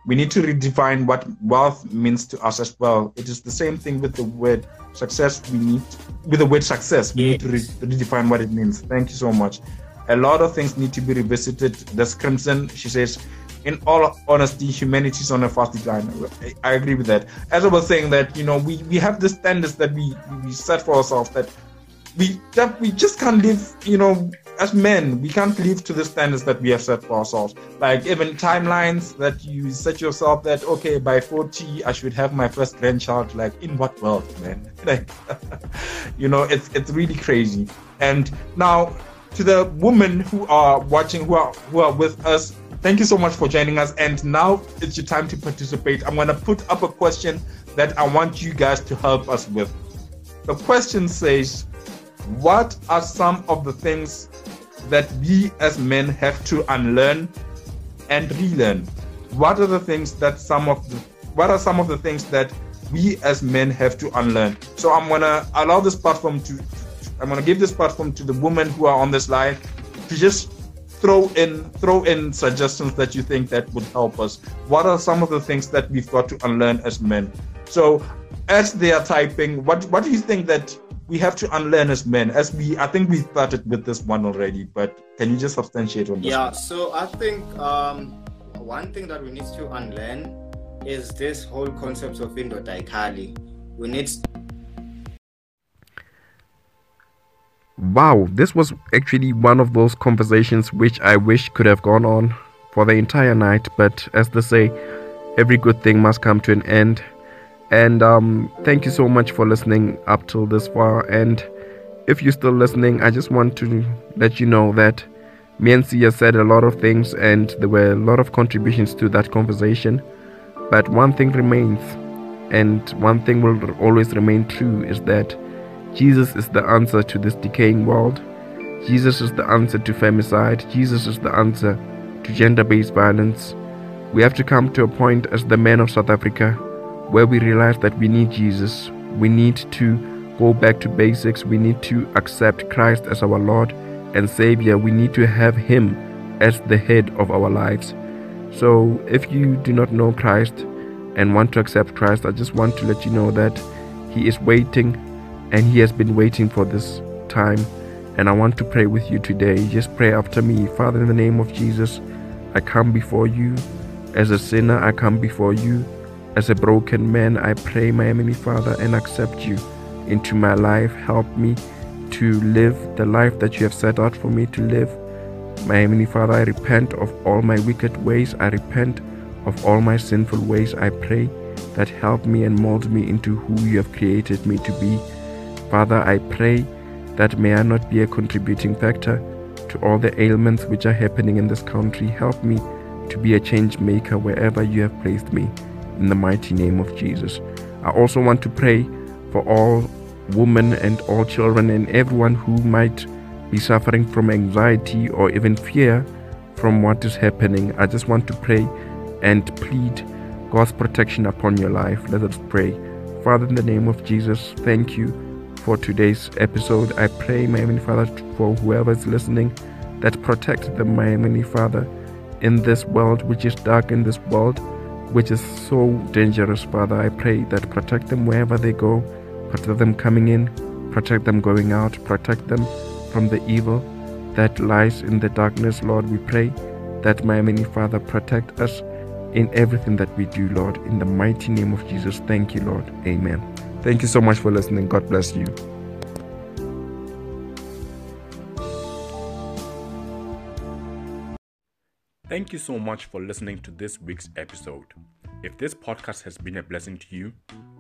we need to redefine what wealth means to us as well. It is the same thing with the word success. We need, with the word success, we need to re- redefine what it means. Thank you so much. A lot of things need to be revisited. The Crimson, she says, in all honesty, humanity is on a fast decline. I agree with that. As I was saying that, you know, we, we have the standards that we, we set for ourselves that we that we just can't live, you know, as men, we can't live to the standards that we have set for ourselves. Like even timelines that you set yourself that okay, by 40 I should have my first grandchild. Like in what world, man? Like, you know, it's it's really crazy. And now to the women who are watching, who are who are with us, thank you so much for joining us. And now it's your time to participate. I'm gonna put up a question that I want you guys to help us with. The question says, what are some of the things that we as men have to unlearn and relearn? What are the things that some of the what are some of the things that we as men have to unlearn? So I'm gonna allow this platform to I'm gonna give this platform to the women who are on this live to just throw in throw in suggestions that you think that would help us. What are some of the things that we've got to unlearn as men? So as they are typing, what what do you think that we have to unlearn as men as we i think we started with this one already but can you just substantiate on this yeah one? so i think um, one thing that we need to unlearn is this whole concept of indodaikali we need wow this was actually one of those conversations which i wish could have gone on for the entire night but as they say every good thing must come to an end and um, thank you so much for listening up till this far. And if you're still listening, I just want to let you know that me and Sia said a lot of things, and there were a lot of contributions to that conversation. But one thing remains, and one thing will always remain true is that Jesus is the answer to this decaying world. Jesus is the answer to femicide. Jesus is the answer to gender based violence. We have to come to a point as the men of South Africa where we realize that we need Jesus. We need to go back to basics. We need to accept Christ as our Lord and Savior. We need to have Him as the head of our lives. So, if you do not know Christ and want to accept Christ, I just want to let you know that He is waiting and He has been waiting for this time. And I want to pray with you today. Just pray after me. Father, in the name of Jesus, I come before you. As a sinner, I come before you. As a broken man, I pray, my Heavenly Father, and accept you into my life. Help me to live the life that you have set out for me to live. My Heavenly Father, I repent of all my wicked ways. I repent of all my sinful ways. I pray that help me and mold me into who you have created me to be. Father, I pray that may I not be a contributing factor to all the ailments which are happening in this country. Help me to be a change maker wherever you have placed me in the mighty name of Jesus. I also want to pray for all women and all children and everyone who might be suffering from anxiety or even fear from what is happening. I just want to pray and plead God's protection upon your life. Let us pray. Father, in the name of Jesus, thank you for today's episode. I pray, my Heavenly Father, for whoever is listening, that protect them, my Heavenly Father, in this world which is dark, in this world which is so dangerous, Father. I pray that protect them wherever they go, protect them coming in, protect them going out, protect them from the evil that lies in the darkness, Lord. We pray that, my Heavenly Father, protect us in everything that we do, Lord. In the mighty name of Jesus, thank you, Lord. Amen. Thank you so much for listening. God bless you. Thank you so much for listening to this week's episode. If this podcast has been a blessing to you,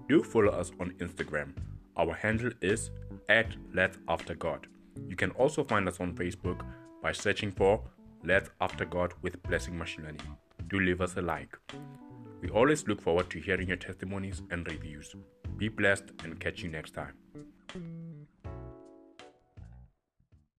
do follow us on Instagram. Our handle is at Let's After God. You can also find us on Facebook by searching for Let's After God with Blessing Mashinani. Do leave us a like. We always look forward to hearing your testimonies and reviews. Be blessed and catch you next time.